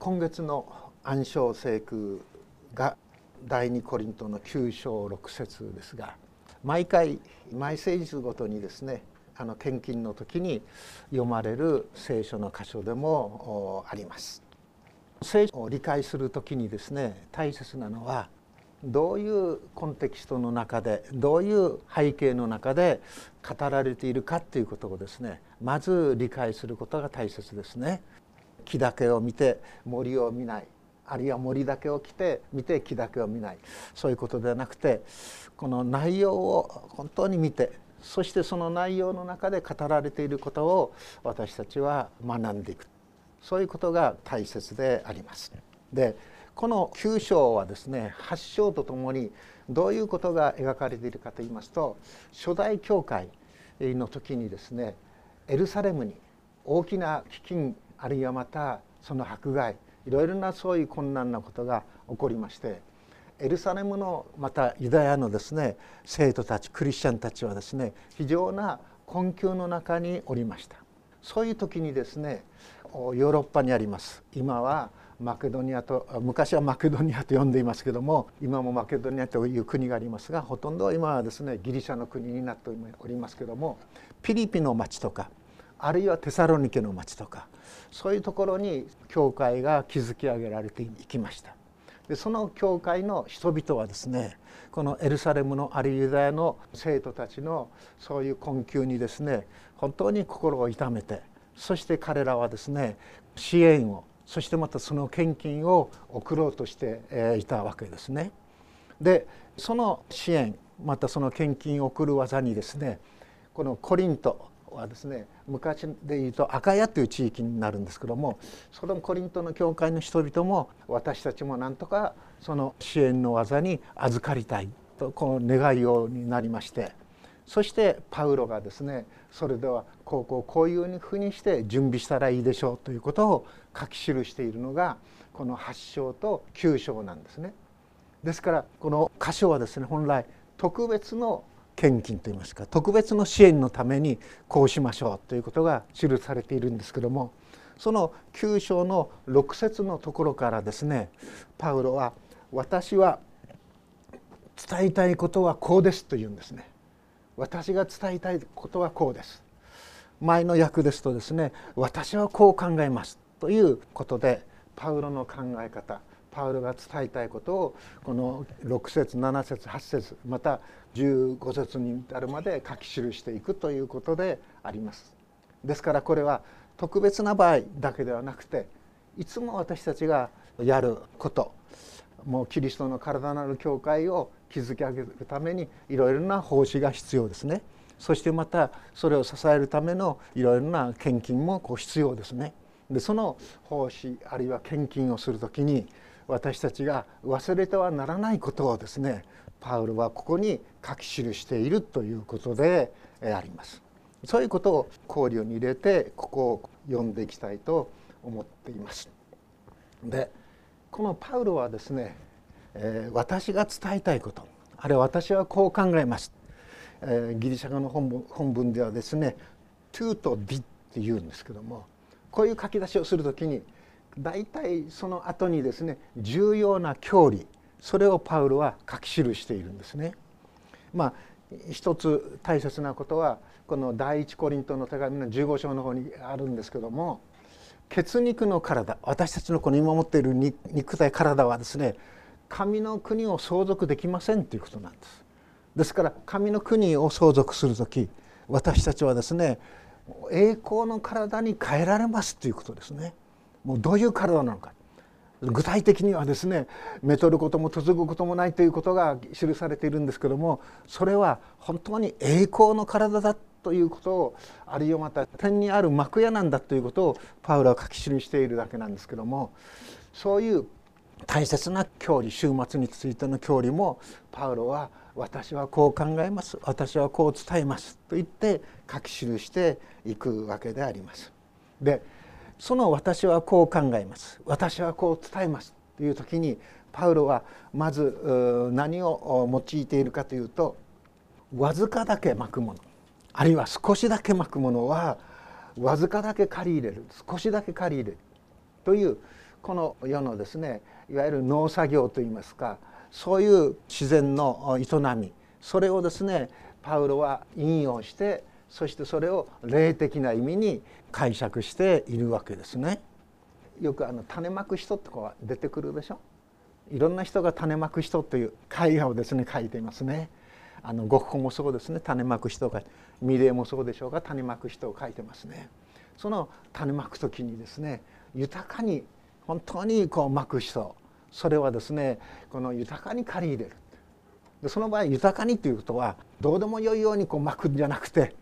今月の暗唱聖句が第二コリントの9章6節ですが毎回毎聖日ごとにですねあの献金の時に読まれる聖書の箇所でもあります。聖書を理解する時にですね大切なのはどういうコンテキストの中でどういう背景の中で語られているかということをですねまず理解することが大切ですね。木だけを見て森を見ない。あるいは森だけを着て見て木だけを見ない。そういうことではなくてこの内容を本当に見てそしてその内容の中で語られていることを私たちは学んでいく。そういうことが大切であります。でこの9章はですね8章とともにどういうことが描かれているかといいますと初代教会の時にですねエルサレムに大きな飢饉あるいはまたその迫害いろいろなそういう困難なことが起こりましてエルサレムのまたユダヤのですね生徒たちクリスチャンたちはですね非常な困窮の中におりました。そういう時にですねヨーロッパにあります。今はマケドニアと昔はマケドニアと呼んでいますけども今もマケドニアという国がありますがほとんど今はですねギリシャの国になっておりますけどもピリピの町とかあるいはテサロニケの町とかそういうところに教会が築き上げられていきましたでその教会の人々はですねこのエルサレムのあるユダヤの生徒たちのそういう困窮にですね本当に心を痛めてそして彼らはですね支援をそしてまたその献金を送ろうとしていたわけですね。でその支援またその献金を送る技にですねこのコリントはですね昔でいうと赤屋という地域になるんですけどもそのコリントの教会の人々も私たちもなんとかその支援の技に預かりたいとこの願いようになりましてそしてパウロがですねそれではこうこうこういうふうにして準備したらいいでしょうということを書き記しているのがこの8章と9章なんですね。ですからこの箇所はですね本来特別の献金といいますか特別の支援のためにこうしましょうということが記されているんですけどもその9章の6節のところからですねパウロは「私は伝えたいことはこうです」と言うんですね。私が伝えたいことはこうです。前の訳ですとですね「私はこう考えます」ということでパウロの考え方パウロが伝えたいことをこの6節7節8節また15節に至るまで書き記していくということであります。ですからこれは特別な場合だけではなくていつも私たちがやることもうキリストの体なる教会を築き上げるためにいろいろな奉仕が必要ですね。そしてまたそれを支えるためのいろいろな献金もこう必要ですね。でその奉仕あるいは献金をする時に私たちが忘れてはならないことをですねパウルはここに書き記しているということであります。そういうことを考慮に入れてここを読んでいきたいと思っています。でこのパウロはですね、えー、私が伝えたいことあるいは私はこう考えます、えー、ギリシャ語の本文ではですね「to」と「did」って言うんですけどもこういう書き出しをする時に大体その後にですね重要な教理それをパウロは書き記しているんですね。まあ一つ大切なことはこの第一コリントの手紙の15章の方にあるんですけども血肉の体私たちのこの今持っている肉体体はですね神の国を相続できませんということなんです。ですから神の国を相続する時私たちはですね栄光の体に変えられますということですね。もうどういう体なのか。具体的にはですねめとることも嫁ぐこともないということが記されているんですけどもそれは本当に栄光の体だということをあるいはまた天にある幕屋なんだということをパウロは書き記しているだけなんですけどもそういう大切な教理終末についての教理もパウロは私はこう考えます。私はこう伝えます。と言って書き記していくわけであります。でその私はこう考えます。私はこう伝えますという時にパウロはまず何を用いているかというとわずかだけ巻くもの。あるいは少しだけ巻くものはわずかだけ借り入れる。少しだけ借り入れる。というこの世のですねいわゆる農作業といいますかそういう自然の営み。それをですねパウロは引用してそしてそれを霊的な意味に解釈しているわけですね。よくあの種まく人とか出てくるでしょ？いろんな人が種まく人という絵画をですね描いていますね。あのゴッホもそうですね種まく人がミレーもそうでしょうが種まく人を描いてますね。その種まく時にですね豊かに本当にこうまく人それはですねこの豊かに借り入れるでその場合豊かにということはどうでもよいようにこうまくんじゃなくて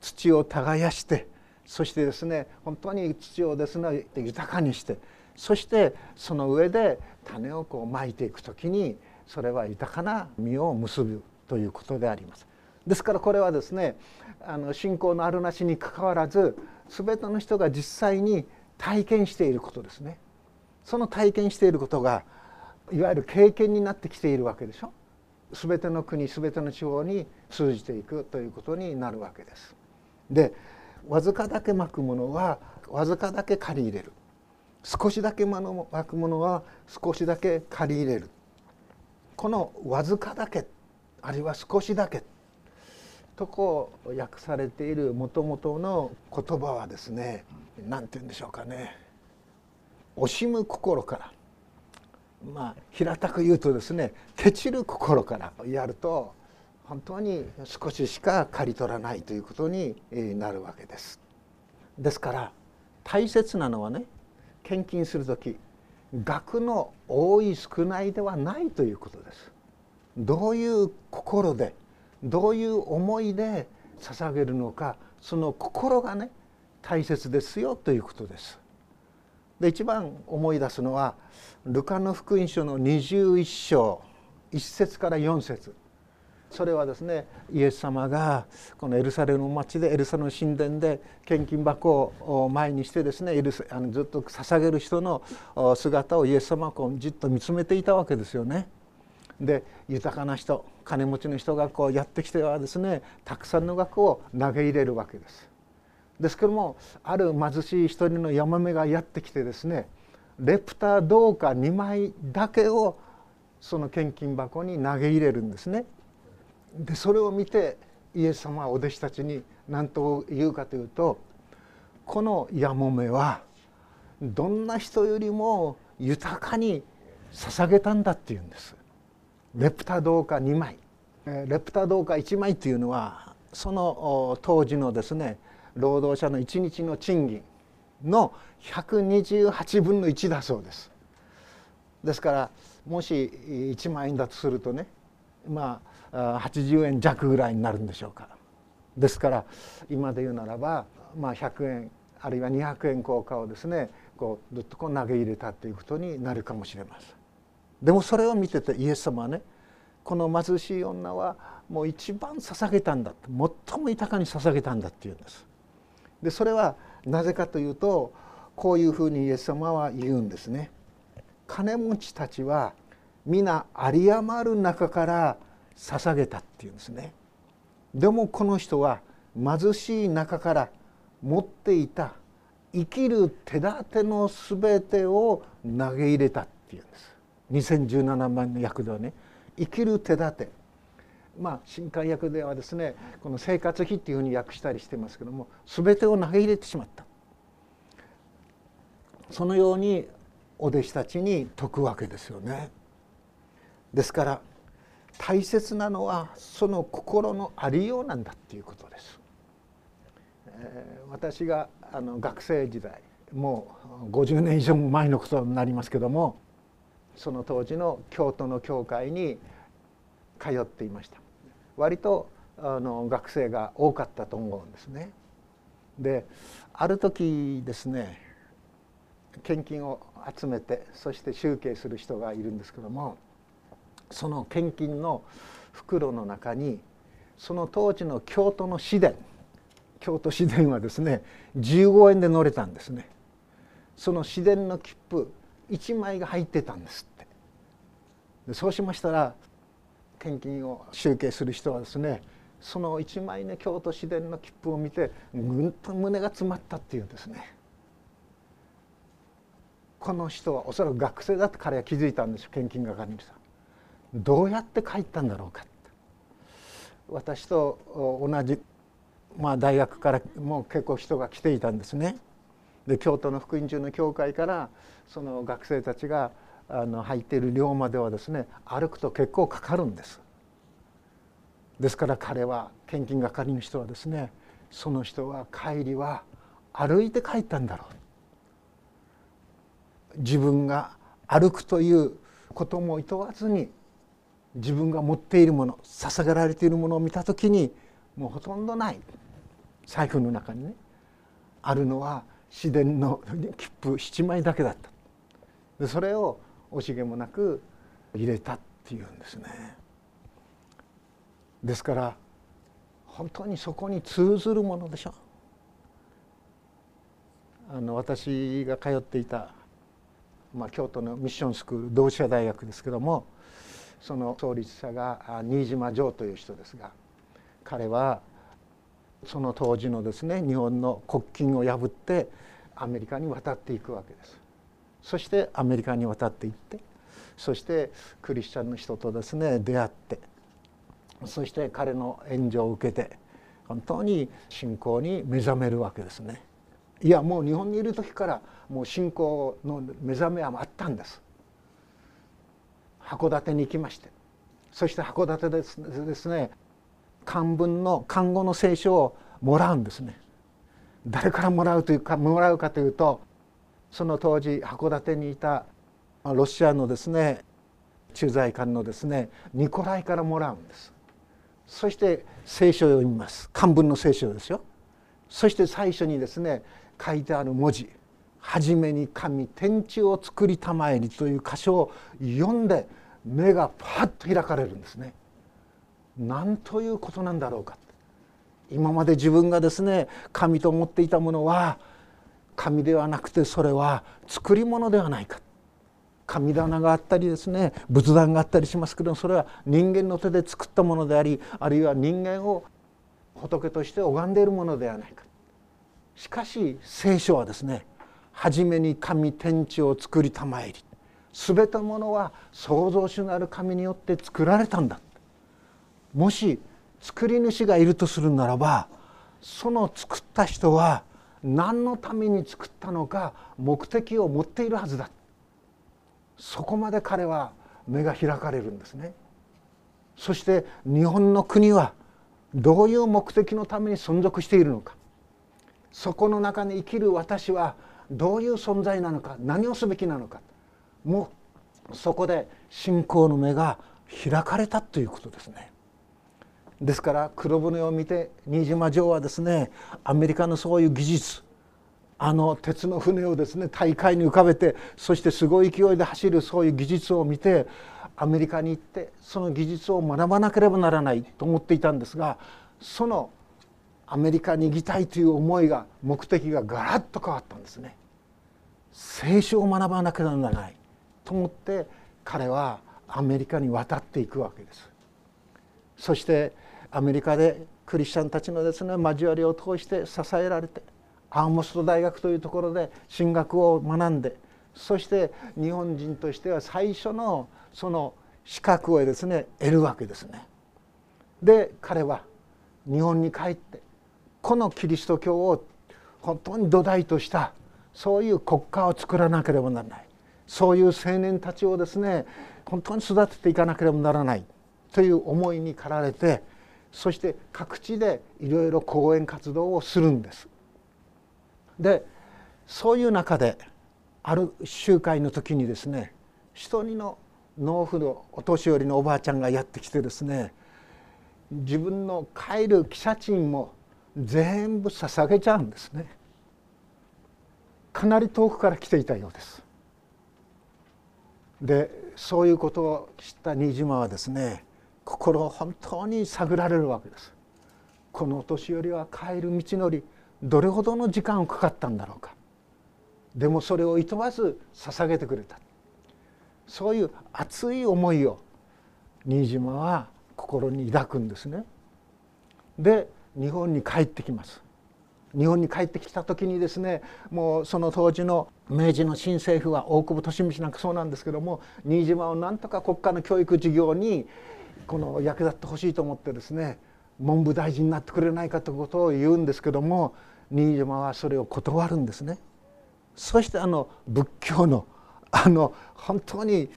土を耕してそしてですね本当に土をですね豊かにしてそしてその上で種をこうまいていく時にそれは豊かな実を結ぶということであります。ですからこれはですねあの信仰のあるなしにかかわらず全ての人が実際に体験していることですね。その体験していることがいわゆる経験になってきているわけでしょ。全ての国全ての地方に通じていくということになるわけです。でわずかだけまくものはわずかだけ借り入れる。少しだけまくものは少しだけ借り入れる。このわずかだけあるいは少しだけとこう訳されているもともとの言葉はですね何て言うんでしょうかね。惜しむ心から。まあ平たく言うとですねケチる心からやると本当に少ししか刈り取らないということになるわけです。ですから大切なのはね献金する時額の多い少ないではないということです。どういう心でどういう思いで捧げるのかその心がね大切ですよということです。で一番思い出すのはルカの福音書の21章1節から4節それはですねイエス様がこのエルサレムの町でエルサレム神殿で献金箱を前にしてですねエルあのずっと捧げる人の姿をイエス様はじっと見つめていたわけですよね。で豊かな人金持ちの人がこうやってきてはですねたくさんの額を投げ入れるわけです。ですけどもある貧しい一人のヤマメがやってきてですねレプター銅貨2枚だけをその献金箱に投げ入れるんですね。でそれを見てイエス様はお弟子たちに何と言うかというとこのヤモメはどんな人よりも豊かに捧げたんだっていうんです。レプタ銅貨2枚レプタ銅貨1枚というのはその当時のですね労働者の1日の賃金の128分の1だそうです。ですからもし1万円だとするとねまあ80円弱ぐらいになるんでしょうか。ですから今で言うならば、まあ、100円あるいは200円硬貨をですねこうずっとこう投げ入れたということになるかもしれません。でもそれを見ててイエス様はねこの貧しい女はもう一番捧げたんだ最も豊かに捧げたんだっていうんです。でそれはなぜかというとこういうふうにイエス様は言うんですね。金持ちたちは皆有り余る中から捧げたっていうんですね。でもこの人は貧しい中から持っていた生きる手立ての全てを投げ入れたっていうんです。2017万の訳ではね生きる手立てまあ新海訳ではですねこの生活費っていうふうに訳したりしてますけども全てを投げ入れてしまったそのようにお弟子たちに説くわけですよね。ですから大切なのはその心のありようなんだっていうことです。えー、私があの学生時代もう50年以上も前のことになりますけどもその当時の京都の教会に通っていました割とあの学生が多かったと思うんですね。である時ですね献金を集めてそして集計する人がいるんですけどもその献金の袋の中にその当時の京都の市電京都市電はですね15円で乗れたんですね。その市電の切符1枚が入ってたんですって。でそうしましたら献金を集計する人はですねその1枚ね京都市電の切符を見てぐんと胸が詰まったっていうんですね。この人はおそらく学生だって彼は気づいたんですよ献金係にさどうやって帰ったんだろうか私と同じ、まあ、大学からもう結構人が来ていたんですね。で京都の福音中の教会からその学生たちがあの入っている寮まではですね歩くと結構かかるんです。ですから彼は献金係の人はですねその人は帰りは歩いて帰ったんだろう自分が歩くということもいとわずに自分が持っているもの捧げられているものを見た時にもうほとんどない。財布の中にね。あるのは自然の切符7枚だけだった。でそれを惜しげもなく入れたっていうんですね。ですから本当にそこに通ずるものでしょ。うあの私が通っていた、まあ、京都のミッションスクール同志社大学ですけどもその創立者が新島城という人ですが彼はその当時のですね日本の国金を破ってアメリカに渡っていくわけです。そしてアメリカに渡っていってそしてクリスチャンの人とですね出会ってそして彼の援助を受けて本当に信仰に目覚めるわけですね。いやもう日本にいる時からもう信仰の目覚めはあったんです。函館に行きまして。そして函館でですね漢文の漢語の聖書をもらうんですね。誰からもらうというかもらうかというとその当時函館にいたロシアのですね駐在官のですねニコライからもらうんです。そして聖書を読みます。漢文の聖書ですよ。そして最初にですね書いてある文字「はじめに神天地を作りたまえり」という箇所を読んで目がパッと開かれるんですね。なんということなんだろうか今まで自分がですね神と思っていたものは神ではなくてそれは作り物ではないか。神棚があったりですね仏壇があったりしますけどそれは人間の手で作ったものでありあるいは人間を仏として拝んでいるものではないか。しかし聖書はですね初めに神天地を作りたまえり。全てものは創造主なる神によって作られたんだ。もし作り主がいるとするならばその作った人は何のために作ったのか目的を持っているはずだ。そこまで彼は目が開かれるんですね。そして日本の国はどういう目的のために存続しているのか。そこの中に生きる私はどういう存在なのか何をすべきなのかもうそこで信仰の目が開かれたということですね。ですから黒船を見て新島城はですねアメリカのそういう技術あの鉄の船をですね大海に浮かべてそしてすごい勢いで走るそういう技術を見てアメリカに行ってその技術を学ばなければならないと思っていたんですがそのアメリカに行きたいという思いが目的がガラッと変わったんですね。聖書を学ばなければならないと思って彼はアメリカに渡っていくわけです。そしてアメリカでクリスチャンたちのですね交わりを通して支えられてアーモスト大学というところで神学を学んでそして日本人としては最初のその資格をですね得るわけですね。で彼は日本に帰ってこのキリスト教を本当に土台としたそういう国家を作らなければならないそういう青年たちをですね本当に育てていかなければならないという思いに駆られてそして各地でいろいろ講演活動をするんです。でそういう中である集会の時にですね一人の農夫のお年寄りのおばあちゃんがやってきてですね自分の帰る汽車賃も全部捧げちゃうんですね。かなり遠くから来ていたようです。でそういうことを知った新島はですね心を本当に探られるわけです。このお年寄りは帰る道のりどれほどの時間をかかったんだろうか。でもそれをいとわず捧げてくれた。そういう熱い思いを新島は心に抱くんですね。で日本に帰ってきます日本に帰ってきた時にですねもうその当時の明治の新政府は大久保利通なんかそうなんですけども新島をなんとか国家の教育事業にこの役立ってほしいと思ってですね文部大臣になってくれないかということを言うんですけども新島はそれを断るんですね。そしてあの仏教のあの本当に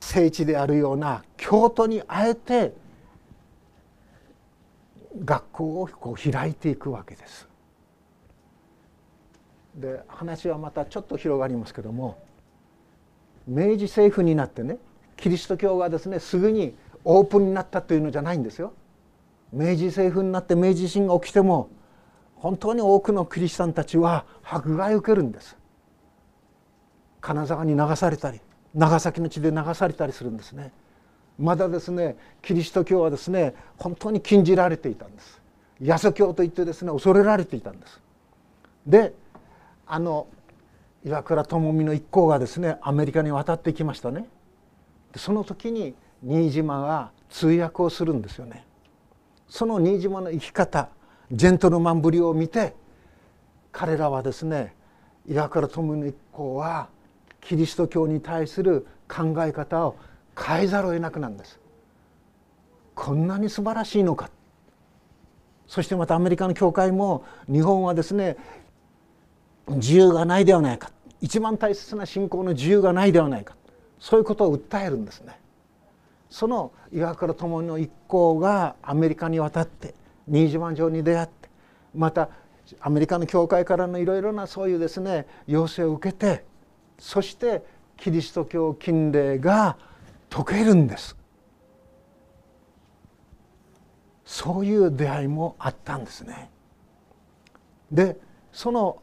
聖地であるような京都にあえて学校をこう開いていくわけです。で話はまたちょっと広がりますけども明治政府になってねキリスト教がですねすぐにオープンになったというのじゃないんですよ。明治政府になって明治維新が起きても本当に多くのキリシタンたちは迫害を受けるんです。金沢に流されたり長崎の地で流されたりするんですね。まだですねキリスト教はですね本当に禁じられていたんです。ヤソ教といってですね恐れられていたんです。であの岩倉智美の一行がですねアメリカに渡ってきましたね。その時に新島が通訳をするんですよね。その新島の生き方ジェントルマンぶりを見て彼らはですね岩倉智美の一行はキリスト教に対する考え方を変えざるを得なくなんです。こんなに素晴らしいのかそしてまたアメリカの教会も日本はですね自由がないではないか一番大切な信仰の自由がないではないかそういうことを訴えるんですね。その岩倉智の一行がアメリカに渡って新島城に出会ってまたアメリカの教会からのいろいろなそういうですね要請を受けてそしてキリスト教禁令が解けるんですそういう出会いもあったんですね。でその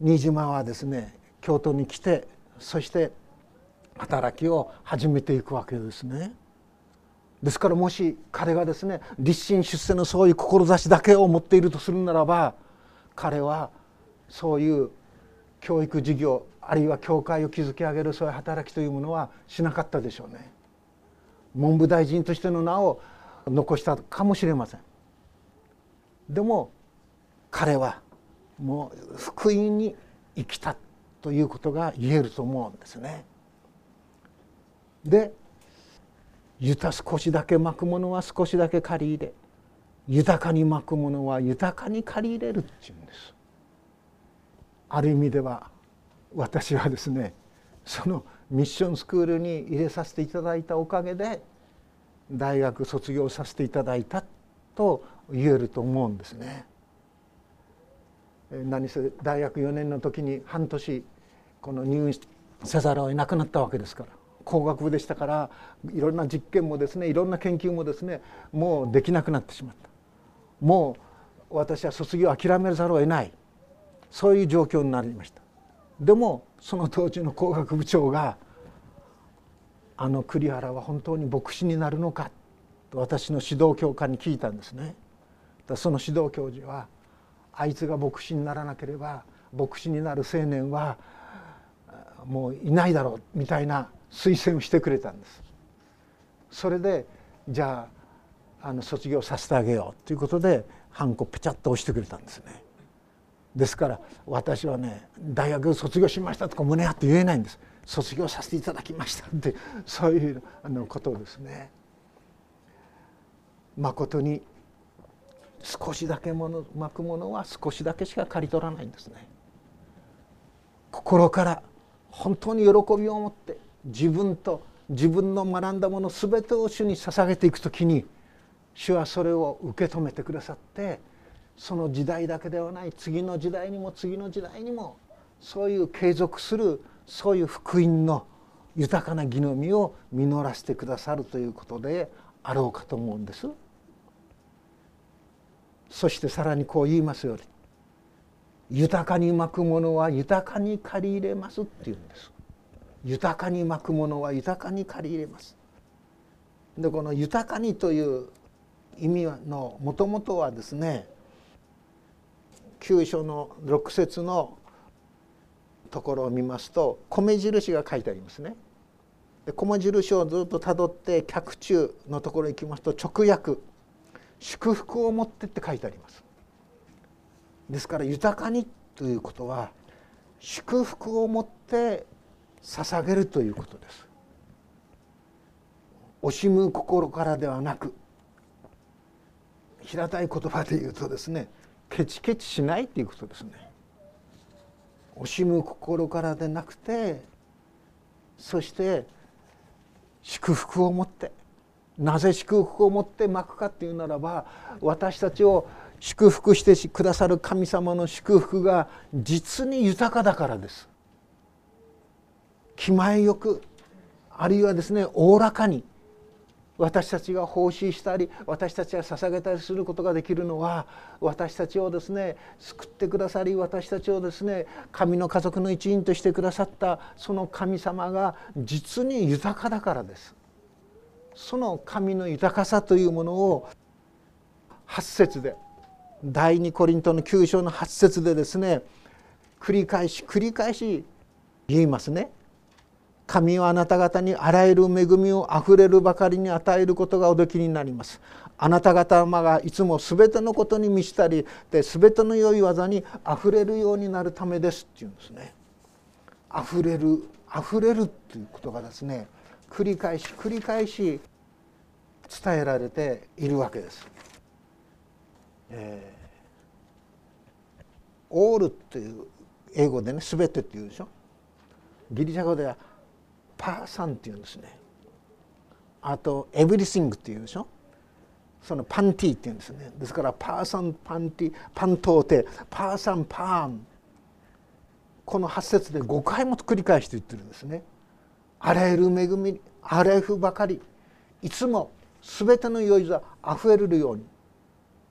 新島はですね京都に来てそして働きを始めていくわけですね。ですからもし彼がですね立身出世のそういう志だけを持っているとするならば彼はそういう教育事業あるいは教会を築き上げるそういう働きというものはしなかったでしょうね。文部大臣としての名を残したかもしれません。でも彼はもう福音に生きたということが言えると思うんですね。で豊少しだけ巻くものは少しだけ借り入れ豊かに巻くものは豊かに借り入れるっていうんです。ある意味では私はですねそのミッションスクールに入れさせていただいたおかげで大学卒業させていただいたと言えると思うんですね。何せ大学4年の時に半年この入院せざるを得なくなったわけですから工学部でしたからいろんな実験もですねいろんな研究もですねもうできなくなってしまったもう私は卒業諦めざるを得ないそういう状況になりましたでもその当時の工学部長が「あの栗原は本当に牧師になるのか?」と私の指導教官に聞いたんですね。その指導教授はあいつが牧師にならなければ牧師になる青年はもういないだろうみたいな推薦をしてくれたんです。それでじゃああの卒業させてあげようということでハンコペチャッと押してくれたんですね。ですから私はね大学卒業しましたとか胸張って言えないんです卒業させていただきましたってそういうあのことですね。誠に少しだけもの巻くものは少しだけしか刈り取らないんですね。心から本当に喜びを持って自分と自分の学んだもの全てを主に捧げていく時に主はそれを受け止めてくださってその時代だけではない次の時代にも次の時代にもそういう継続するそういう福音の豊かな義の実を実らせてくださるということであろうかと思うんです。そしてさらにこう言いますように豊かにまくものは豊かに借り入れますっていうんです。豊かにまくものは豊かに借り入れます。でこの「豊かに」という意味のもともとはですね9章の6節のところを見ますと米印が書いてありますね。で米印をずっとたどって脚中のところに行きますと直訳「祝福を持って」って書いてあります。ですから豊かにということは祝福を持って捧げるということです惜しむ心からではなく平たい言葉で言うとですねケチケチしないということですね。惜しむ心からでなくてそして祝福を持ってなぜ祝福を持って巻くかっていうならば私たちを祝福してくださる神様の祝福が実に豊かだからです。気前よくあるいはですねおおらかに私たちが奉仕したり私たちが捧げたりすることができるのは私たちをですね救ってくださり私たちをですね神の家族の一員としてくださったその神様が実に豊かだからです。その神の豊かさというものを8節で第2コリントの9章の8節でですね繰り返し繰り返し言いますね。神はあなた方にあらゆる恵みをあふれるばかりに与えることがおできになります。あなた方がいつも全てのことに満ちたりで全ての良い技にあふれるようになるためですっていうんですね。あふれるあふれるっていうことがですね繰り返し繰り返し伝えられているわけです。えー、all っていう英語でね全てっていうでしょギリシャ語ではπᾶσαν っていうんですね。あと everything っていうでしょ？そのπαντὶ っていうんですね。ですからπᾶσαν παντὶ πάντοτε πᾶσαν πᾶν。この8節で5回も繰り返して言ってるんですね。あらゆる恵みあらゆるばかり。いつも全ての良いわざあふれるように。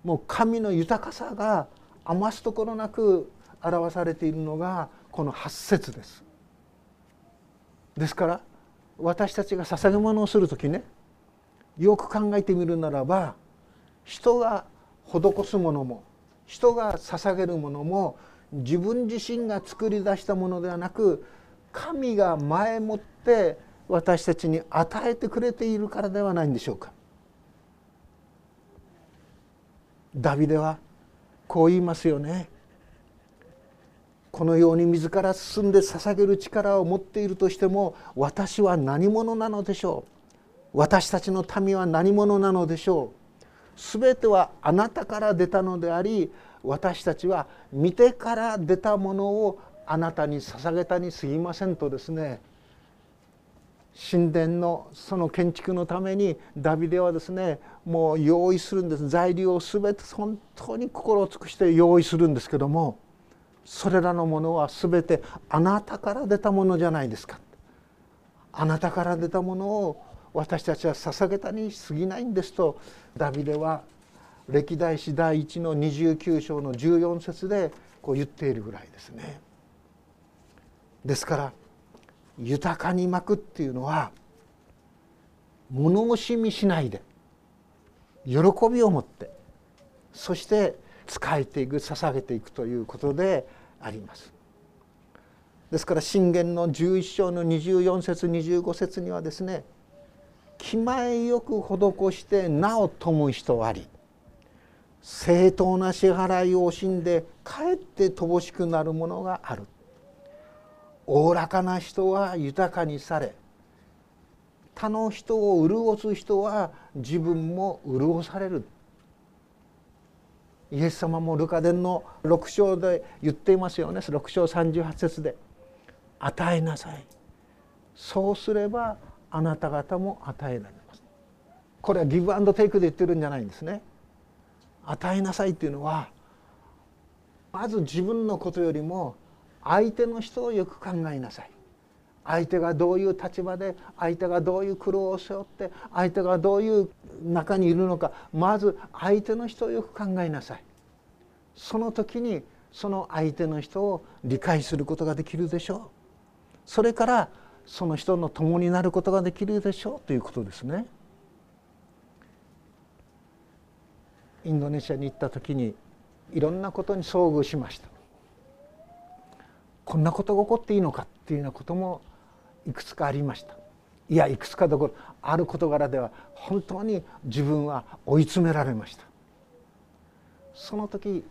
もう神の豊かさが余すところなく表されているのがこの8節です。ですから私たちが捧げ物をする時ねよく考えてみるならば人が施すものも人が捧げるものも自分自身が作り出したものではなく神が前もって私たちに与えてくれているからではないんでしょうか。ダビデはこう言いますよね。このように自ら進んで捧げる力を持っているとしても私は何者なのでしょう？私たちの民は何者なのでしょう？全てはあなたから出たのであり私たちは見てから出たものをあなたに捧げたにすぎませんとですね神殿のその建築のためにダビデはですねもう用意するんです。材料を全て本当に心を尽くして用意するんですけどもそれらのものは全てあなたから出たものじゃないですかあなたから出たものを私たちは捧げたに過ぎないんですとダビデは歴代史第1の29章の14節でこう言っているぐらいですね。ですから豊かに巻くっていうのは物惜しみしないで喜びを持ってそして仕えていく捧げていくということであります。ですから信玄の11章の24節25節にはですね「気前よく施してなお富む人あり正当な支払いを惜しんでかえって乏しくなるものがある」「おおらかな人は豊かにされ他の人を潤す人は自分も潤される」イエス様もルカ伝の6章で言っていますよね。6章38節で「与えなさい」そうすればあなた方も与えられます。これはギブアンドテイクで言ってるんじゃないんですね。与えなさいっていうのはまず自分のことよりも相手の人をよく考えなさい。相手がどういう立場で相手がどういう苦労を背負って相手がどういう中にいるのかまず相手の人をよく考えなさい。その時にその相手の人を理解することができるでしょう。それからその人の共になることができるでしょう。ということですね。インドネシアに行った時にいろんなことに遭遇しました。こんなことが起こっていいのかっていうようなこともいくつかありました。いやいくつかどころある事柄では本当に自分は追い詰められました。その時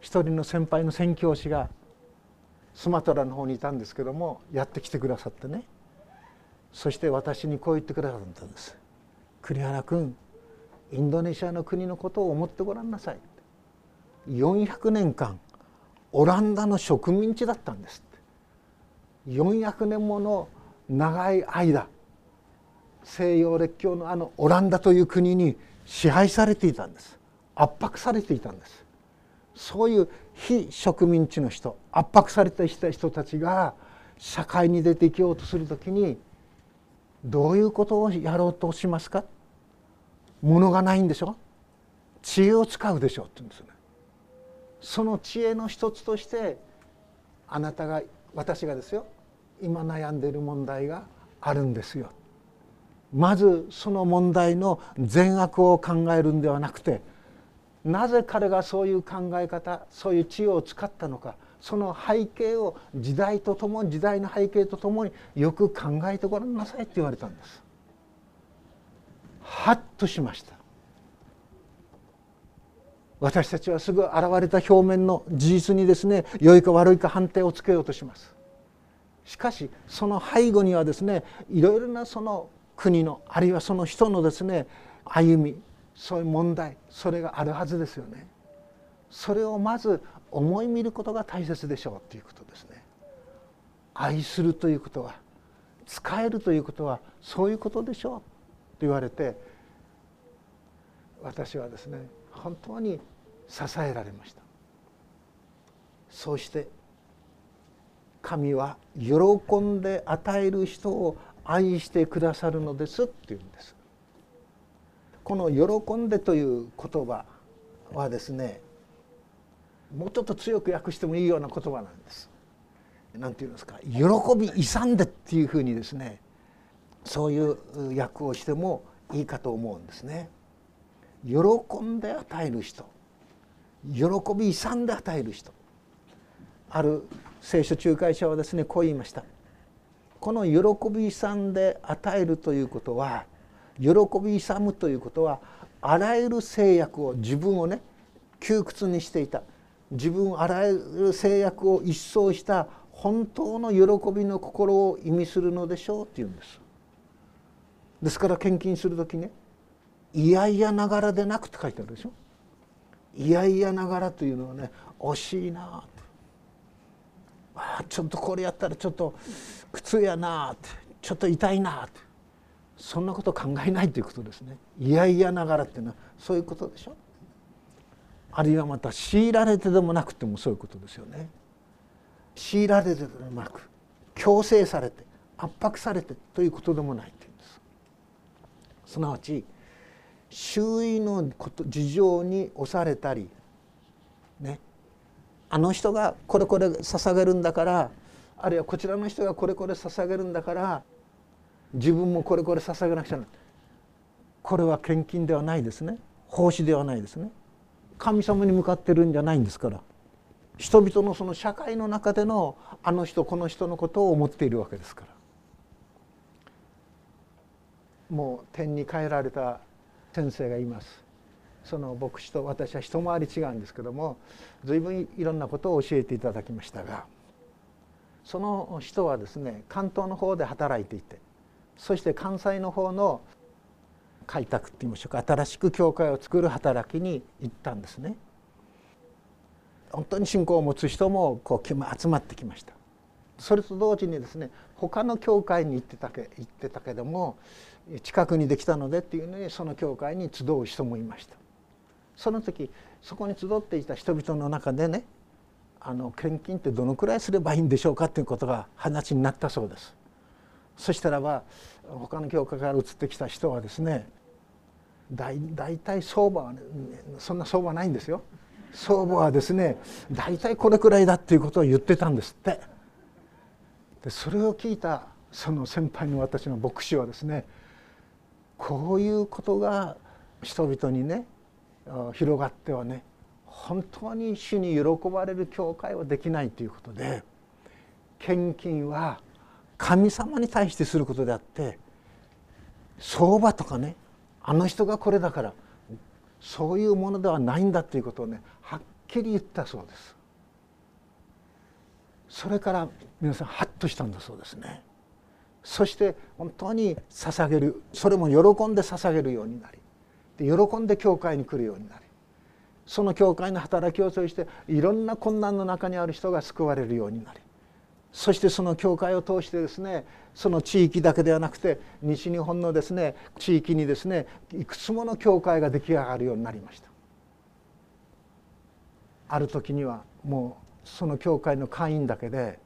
一人の先輩の宣教師がスマトラの方にいたんですけどもやってきてくださってね。そして私にこう言ってくださったんです「栗原君インドネシアの国のことを思ってごらんなさい」400年間オランダの植民地だったんです。400年もの長い間西洋列強のあのオランダという国に支配されていたんです。圧迫されていたんです。そういう非植民地の人圧迫されてきた人たちが社会に出ていきようとする時にどういうことをやろうとしますか？物がないんでしょ？知恵を使うでしょ？って言うんですね。その知恵の一つとしてあなたが私がですよ今悩んでいる問題があるんですよ。まずその問題の善悪を考えるんではなくてなぜ彼がそういう考え方そういう知恵を使ったのかその背景を時代とともに時代の背景とともによく考えてごらんなさいって言われたんです。はっとしました。私たちはすぐ現れた表面の事実にですね良いか悪いか判定をつけようとしますしかしその背後にはですねいろいろなその国のあるいはその人のですね歩みそういう問題それがあるはずですよね。それをまず思い見ることが大切でしょうということですね。愛するということは使えるということはそういうことでしょうと言われて私はですね本当に支えられましたそうして神は喜んで与える人を愛してくださるのですっていうんですこの「喜んで」という言葉はですねもうちょっと強く訳してもいいような言葉なんです。なんていうんですか「喜び勇んで」っていうふうにですねそういう訳をしてもいいかと思うんですね。喜んで与える人喜び勇んで与える人ある聖書仲介者はですねこう言いましたこの喜び勇んで与えるということは喜び勇むということはあらゆる制約を自分をね窮屈にしていた自分あらゆる制約を一掃した本当の喜びの心を意味するのでしょうっていうんです。ですから献金する時ね「いやいやながらでなく」って書いてあるでしょ。いやいやながらというのはね惜しいな。あちょっとこれやったらちょっと苦痛やなってちょっと痛いなって。そんなこと考えないということですね。いやいやながらっていうのはそういうことでしょ。あるいはまた強いられてでもなくてもそういうことですよね。強いられてでもなく強制されて圧迫されてということでもないというんです。すなわち周囲のこと事情に押されたりね。あの人がこれこれ捧げるんだからあるいはこちらの人がこれこれ捧げるんだから自分もこれこれ捧げなくちゃなこれは献金ではないですね。奉仕ではないですね。神様に向かってるんじゃないんですから。人々のその社会の中でのあの人この人のことを思っているわけですから。もう天に帰られた先生がいますその牧師と私は一回り違うんですけども随分いろんなことを教えていただきましたがその人はですね関東の方で働いていてそして関西の方の開拓って言いましょうか新しく教会を作る働きに行ったんですね。本当に信仰を持つ人もこう集まってきました。それと同時にですね他の教会に行ってたけ行ってたけども近くにできたのでっていうのにその教会に集う人もいました。その時そこに集っていた人々の中でねあの献金ってどのくらいすればいいんでしょうかということが話になったそうです。そしたらば他の教会から移ってきた人はですね大体相場は、ね、そんな相場ないんですよ。相場はですね大体これくらいだっていうことを言ってたんですって。でそれを聞いたその先輩の私の牧師はですねこういうことが人々にね広がってはね本当に主に喜ばれる教会はできないということで献金は神様に対してすることであって相場とかねあの人がこれだからそういうものではないんだということをねはっきり言ったそうです。それから皆さんハッとしたんだそうですね。そして本当に捧げるそれも喜んで捧げるようになりで喜んで教会に来るようになりその教会の働きを通していろんな困難の中にある人が救われるようになりそしてその教会を通してですねその地域だけではなくて西日本のですね地域にですねいくつもの教会が出来上がるようになりました。ある時にはもうその教会の会員だけで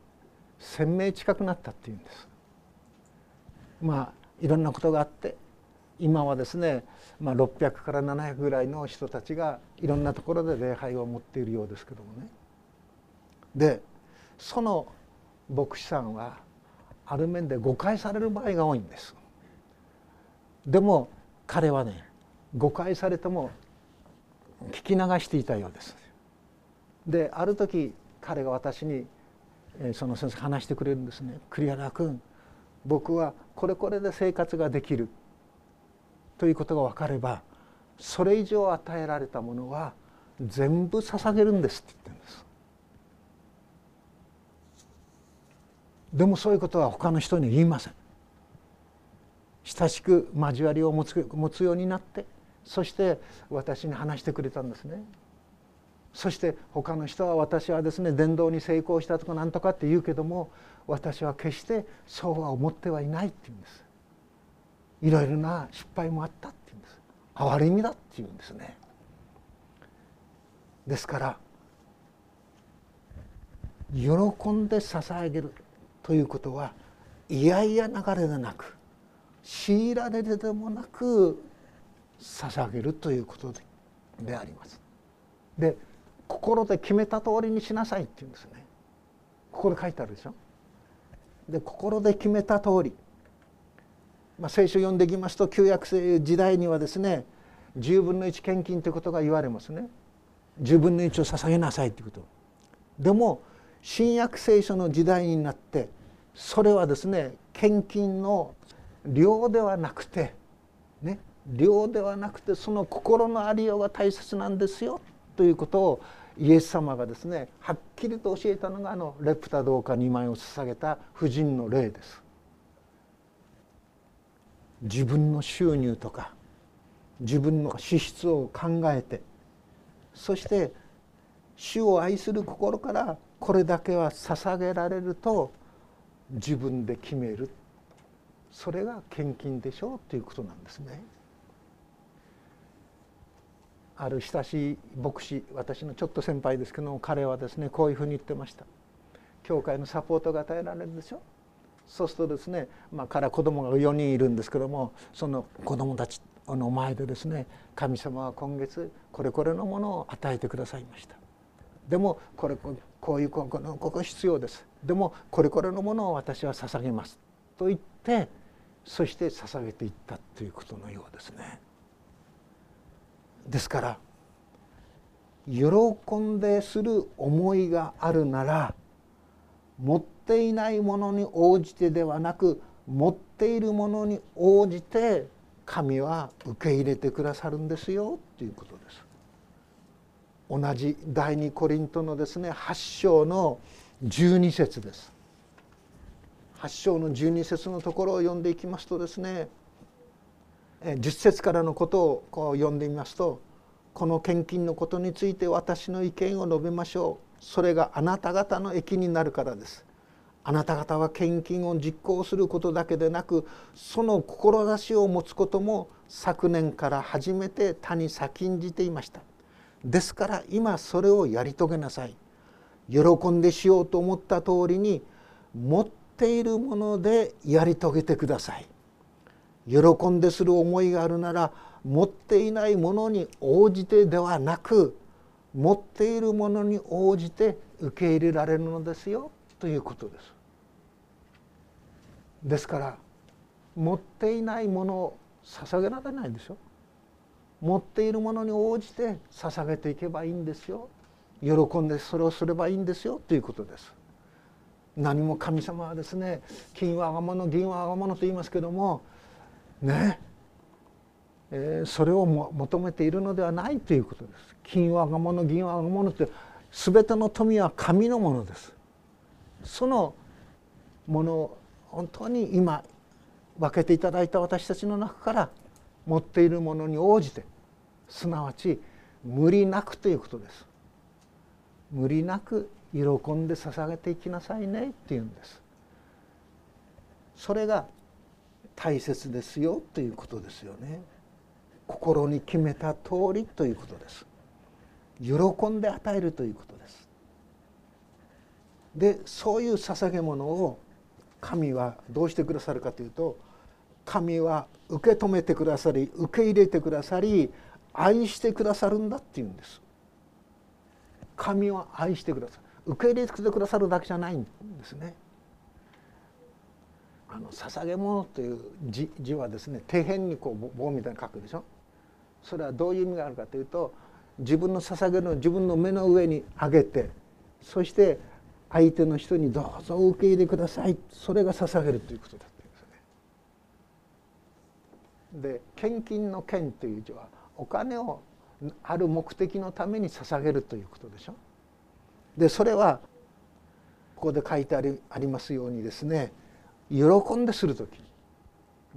1,000名近くなったっていうんです。まあいろんなことがあって今はですね、まあ、600から700ぐらいの人たちがいろんなところで礼拝を持っているようですけどもね。でその牧師さんはある面で誤解される場合が多いんです。でも彼はね誤解されても聞き流していたようです。である時彼が私にその先生話してくれるんですね「栗原君僕はこれこれで生活ができる」ということが分かればそれ以上与えられたものは全部捧げるんですって言ってるんです。でもそういうことは他の人に言いません。親しく交わりを持つ持つようになってそして私に話してくれたんですね。そして他の人は私はですね伝道に成功したとか何とかって言うけども私は決してそうは思ってはいないって言うんですいろいろな失敗もあったって言うんです哀れみだって言うんですねですから喜んで捧げるということは嫌々流れでなく強いられるでもなく捧げるということであります。で心で決めた通りにしなさいって言うんですね。ここで書いてあるでしょ。で心で決めた通り、まあ、聖書を読んでいきますと旧約時代にはですね10分の1献金ということが言われますね。10分の1を捧げなさいということ。でも新約聖書の時代になってそれはですね献金の量ではなくてね量ではなくてその心のありようが大切なんですよということをイエス様がですねはっきりと教えたのがあのレプタ銅貨2枚を捧げた婦人の例です。自分の収入とか自分の資質を考えてそして主を愛する心からこれだけは捧げられると自分で決めるそれが献金でしょうということなんですね。ある親しい牧師私のちょっと先輩ですけども彼はですねこういうふうに言ってました。教会のサポートが与えられるでしょ？そうするとですね、まあ、から子供が4人いるんですけどもその子供たちの前でですね神様は今月これこれのものを与えてくださいましたでもこれこういうここここ必要ですでもこれこれのものを私は捧げますと言ってそして捧げていったということのようですね。ですから喜んでする思いがあるなら持っていないものに応じてではなく持っているものに応じて神は受け入れてくださるんですよということです。同じ第二コリントのですね8章の12節です8章の12節のところを読んでいきますとですね10節からのことをこう読んでみますとこの献金のことについて私の意見を述べましょう。それがあなた方の益になるからです。あなた方は献金を実行することだけでなくその志を持つことも昨年から初めて他に先んじていました。ですから今それをやり遂げなさい。喜んでしようと思った通りに持っているものでやり遂げてください。喜んでする思いがあるなら持っていないものに応じてではなく持っているものに応じて受け入れられるのですよということです。ですから持っていないものを捧げられないでしょ持っているものに応じて捧げていけばいいんですよ。喜んでそれをすればいいんですよということです。何も神様はですね金は我が物銀は我が物と言いますけどもねそれを求めているのではないということです。金は我が物銀は我が物って全ての富は神のものです。そのものを本当に今分けていただいた私たちの中から持っているものに応じてすなわち無理なくということです。無理なく喜んで捧げていきなさいねっていうんです。それが大切ですよということですよね。心に決めた通りということです。喜んで与えるということです。でそういう捧げ物を神はどうしてくださるかというと神は受け止めてくださり受け入れてくださり愛してくださるんだっていうんです。神は愛してくださる受け入れてくださるだけじゃないんですね。あの捧げ物という字字はですね底辺にこう棒みたいに書くでしょ？それはどういう意味があるかというと自分の捧げの自分の目の上に上げてそして相手の人にどうぞ受け入れくださいそれが捧げるということだったんですね。で献金の献という字はお金をある目的のために捧げるということでしょ？でそれはここで書いてありありますようにですね喜んでする時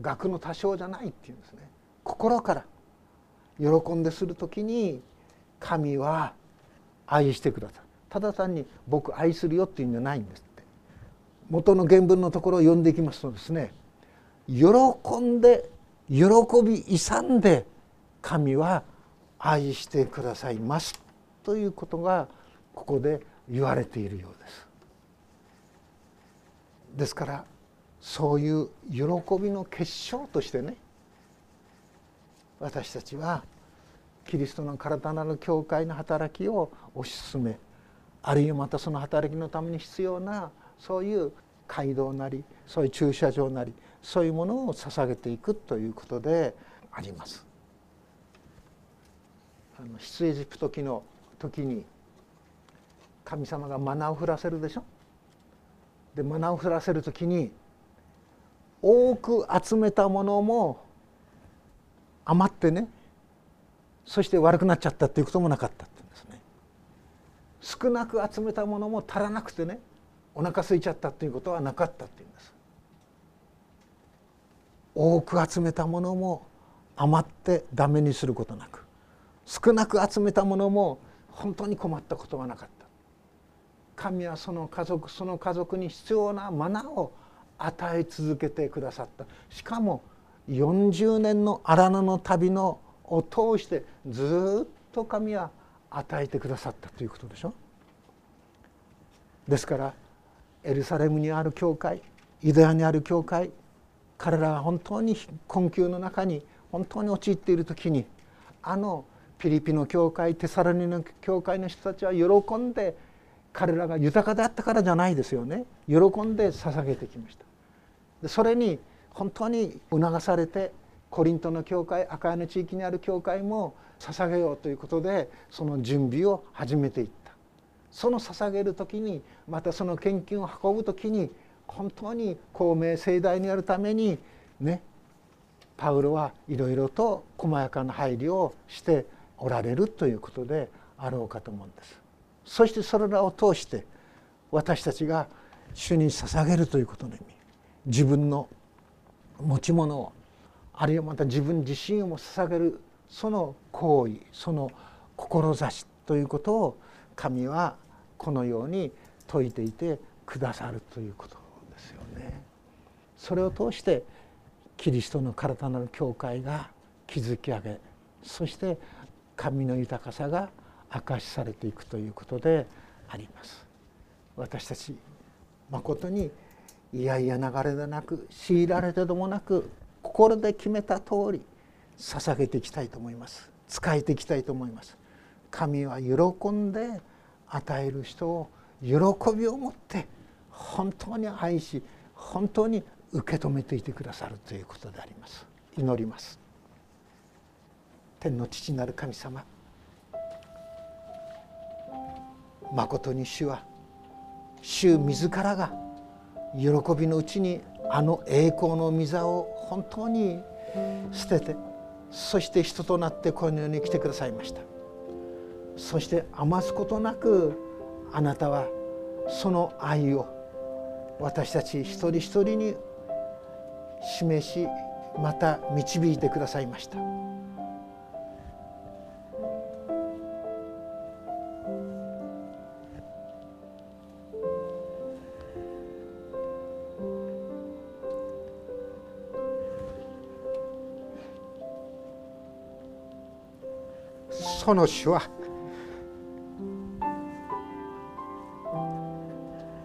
額の多少じゃないっていうんですね。心から喜んでする時に神は愛してくださる。ただ単に「僕愛するよ」っていうんじゃないんですって。元の原文のところを読んでいきますとですね喜んで喜び勇んで神は愛してくださいますということがここで言われているようです。ですからそういう喜びの結晶としてね私たちはキリストの体なる教会の働きを推し進めあるいはまたその働きのために必要なそういう街道なりそういう駐車場なりそういうものを捧げていくということであります。あの出エジプト記の時に神様がマナを降らせるでしょ？でマナを降らせる時に多く集めたものも余ってねそして悪くなっちゃったっていうこともなかったって言うんですね。少なく集めたものも足らなくてねお腹空いちゃったっていうことはなかったっていうんです。多く集めたものも余ってダメにすることなく少なく集めたものも本当に困ったことはなかった。神はその家族その家族に必要なマナーを与え続けてくださった。しかも40年の荒野の旅のを通してずっと神は与えてくださったということでしょ。ですからエルサレムにある教会ユダヤにある教会彼らが本当に困窮の中に本当に陥っている時にあのピリピの教会テサロニの教会の人たちは喜んで彼らが豊かであったからじゃないですよね。喜んで捧げてきました。それに本当に促されてコリントの教会赤屋の地域にある教会も捧げようということでその準備を始めていったその捧げる時にまたその献金を運ぶ時に本当に公明盛大にやるためにねパウロはいろいろと細やかな配慮をしておられるということであろうかと思うんです。そしてそれらを通して私たちが主に捧げるということの意味自分の持ち物をあるいはまた自分自身をも捧げるその行為その志ということを神はこのように説いていてくださるということですよね。それを通してキリストの体なる教会が築き上げそして神の豊かさが明かしされていくということであります。私たち誠にいやいや流れでなく強いられてでもなく心で決めた通り捧げていきたいと思います。使えていきたいと思います。神は喜んで与える人を喜びを持って本当に愛し本当に受け止めていてくださるということであります。祈ります。天の父なる神様まことに主は主自らが喜びのうちにあの栄光の御座を本当に捨ててそして人となってこの世に来てくださいました。そして余すことなくあなたはその愛を私たち一人一人に示しまた導いてくださいました。その主は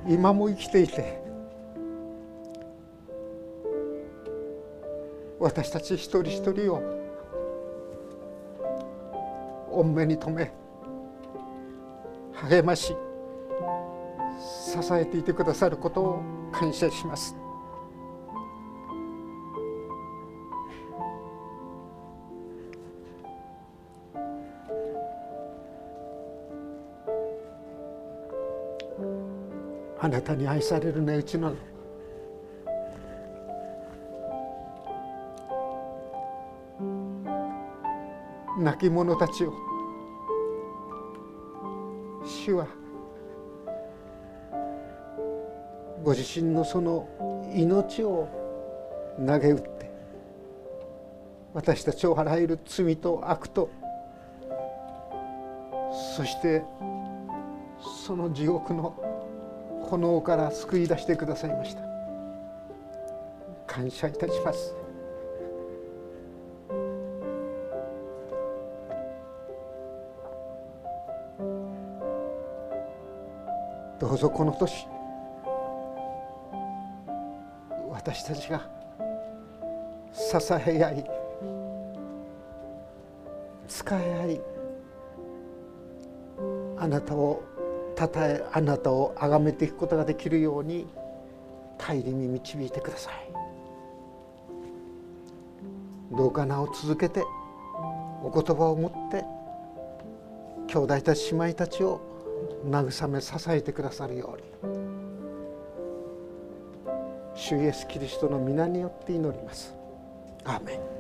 今も生きていて私たち一人一人を御目に留め励まし支えていてくださることを感謝します。なたに愛される値打ちの。亡き者たちを主はご自身のその命を投げ打って私たちをあらゆる罪と悪とそしてその地獄の炎から救い出してくださいました。感謝いたします。どうぞこの年私たちが支え合い使い合いあなたをたたえあなたを崇めていくことができるように帰りに導いてください。どうかなお続けてお言葉を持って兄弟たち姉妹たちを慰め支えてくださるように。主イエスキリストの皆によって祈ります。アーメン。